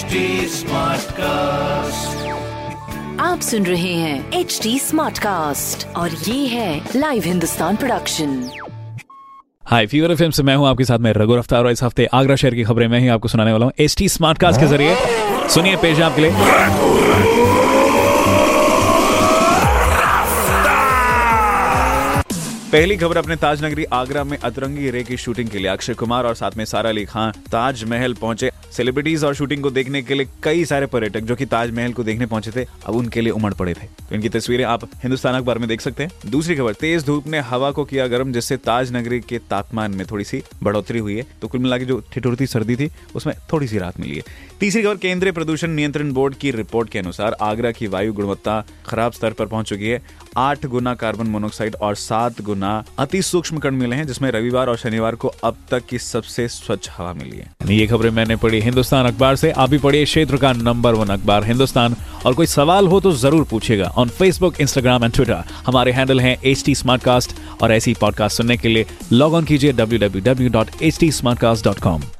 HD cast आप सुन रहे हैं एच डी स्मार्ट कास्ट और ये है live Hindustan production high fever film से मैं हूँ आपके साथ में रघु रफ्तार और इस हफ़्ते आगरा शहर की खबरें मैं ही आपको सुनाने वाला हूँ एच टी स्मार्ट कास्ट के ज़रिए। सुनिए पेश आपके लिए। पहली खबर अपने ताज नगरी आगरा में अतरंगी रे की शूटिंग के लिए। अक्षय कुमार और साथ में सारा अली खान ताजमहल पहुँचे। सेलिब्रिटीज और शूटिंग को देखने के लिए कई सारे पर्यटक जो कि ताजमहल को देखने पहुँचे थे, अब उनके लिए उमड़ पड़े थे। तो इनकी तस्वीरें आप हिंदुस्तान अखबार में देख सकते हैं। दूसरी खबर, तेज धूप ने हवा को किया गर्म, जिससे ताज नगरी के तापमान में थोड़ी सी बढ़ोतरी हुई है। तो कुल मिला जो ठिठुरती सर्दी थी, उसमें थोड़ी सी राहत मिली है। तीसरी खबर, केंद्रीय प्रदूषण नियंत्रण बोर्ड की रिपोर्ट के अनुसार आगरा की वायु गुणवत्ता खराब स्तर पर पहुँच चुकी है। आठ गुना कार्बन मोनोक्साइड और सात गुना अति सूक्ष्म कण मिले हैं, जिसमें रविवार और शनिवार को अब तक की सबसे स्वच्छ हवा मिली है। ये खबरें मैंने पढ़ी हिंदुस्तान अखबार से। आप भी पढ़िए क्षेत्र का नंबर वन अखबार, हिंदुस्तान। और कोई सवाल हो तो ज़रूर पूछेगा on Facebook Instagram and Twitter हमारे हैंडल है एच टी और ऐसी पॉडकास्ट सुनने के लिए लॉग ऑन कीजिए www.htsmartcast.com